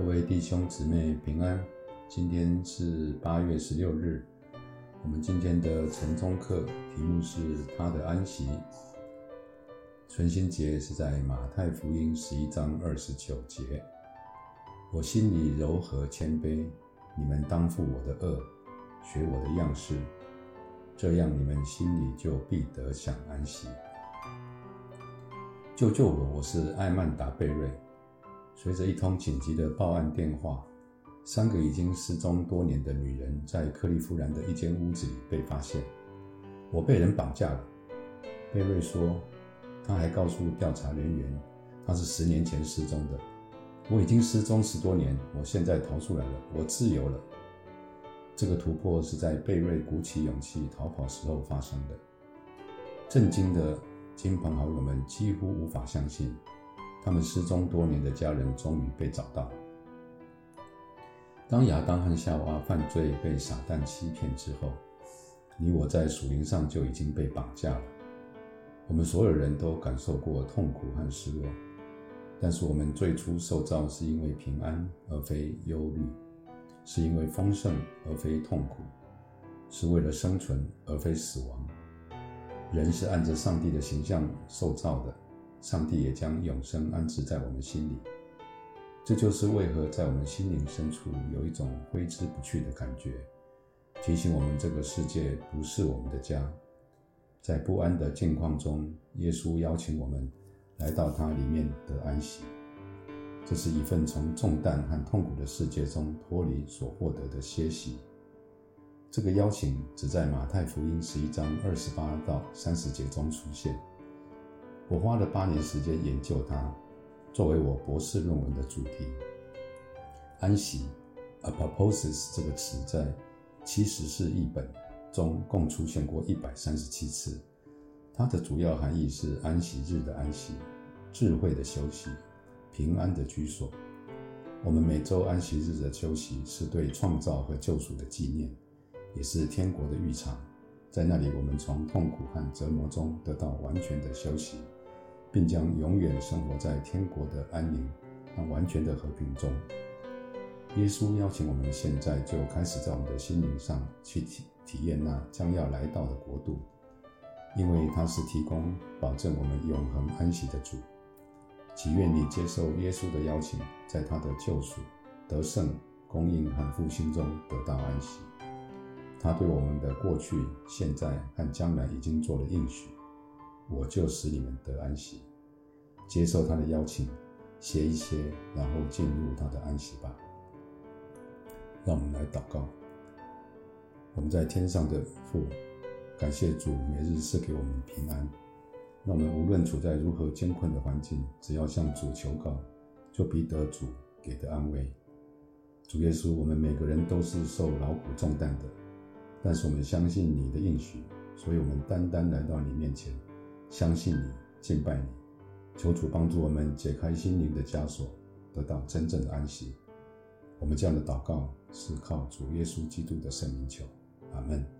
各位弟兄姊妹平安，今天是八月十六日。我们今天的晨钟课题目是他的安息。存心节是在马太福音十一章二十九节。我心里柔和谦卑，你们当负我的轭，学我的样式，这样你们心里就必得享安息。救救我！我是艾曼达贝瑞。随着一通紧急的报案电话，三个已经失踪多年的女人在克利夫兰的一间屋子里被发现。我被人绑架了，贝瑞说。他还告诉调查人员，他是十年前失踪的。我已经失踪十多年，我现在逃出来了，我自由了。这个突破是在贝瑞鼓起勇气逃跑时候发生的。震惊的亲朋好友们几乎无法相信。他们失踪多年的家人终于被找到。当亚当和夏娃犯罪被撒旦欺骗之后，你我在属灵上就已经被绑架了。我们所有人都感受过痛苦和失落，但是我们最初受造是因为平安而非忧虑，是因为丰盛而非痛苦，是为了生存而非死亡。人是按着上帝的形象受造的。上帝也将永生安置在我们心里，这就是为何在我们心灵深处有一种挥之不去的感觉，提醒我们这个世界不是我们的家。在不安的境况中，耶稣邀请我们来到他里面得安息。这是一份从重担和痛苦的世界中脱离所获得的歇息。这个邀请只在马太福音十一章二十八到三十节中出现。我花了八年时间研究它，作为我博士论文的主题。安息 （apopausis） 这个词在七十士译本中共出现过一百三十七次。它的主要含义是安息日的安息、智慧的休息、平安的居所。我们每周安息日的休息是对创造和救赎的纪念，也是天国的浴场。在那里，我们从痛苦和折磨中得到完全的休息。并将永远生活在天国的安宁和完全的和平中。耶稣邀请我们现在就开始在我们的心灵上去体体验那将要来到的国度，因为他是提供保证我们永恒安息的主。祈愿你接受耶稣的邀请，在他的救赎、得胜、供应和复兴中得到安息。他对我们的过去、现在和将来已经做了应许。我就使你们得安息，接受他的邀请，歇一歇，然后进入他的安息吧。让我们来祷告。我们在天上的父，感谢主每日赐给我们平安。让我们无论处在如何艰困的环境，只要向主求告，就必得主给的安慰。主耶稣，我们每个人都是受劳苦重担的，但是我们相信你的应许，所以我们单单来到你面前。相信你，敬拜你，求主帮助我们解开心灵的枷锁，得到真正的安息。我们这样的祷告是靠主耶稣基督的圣名求，阿门。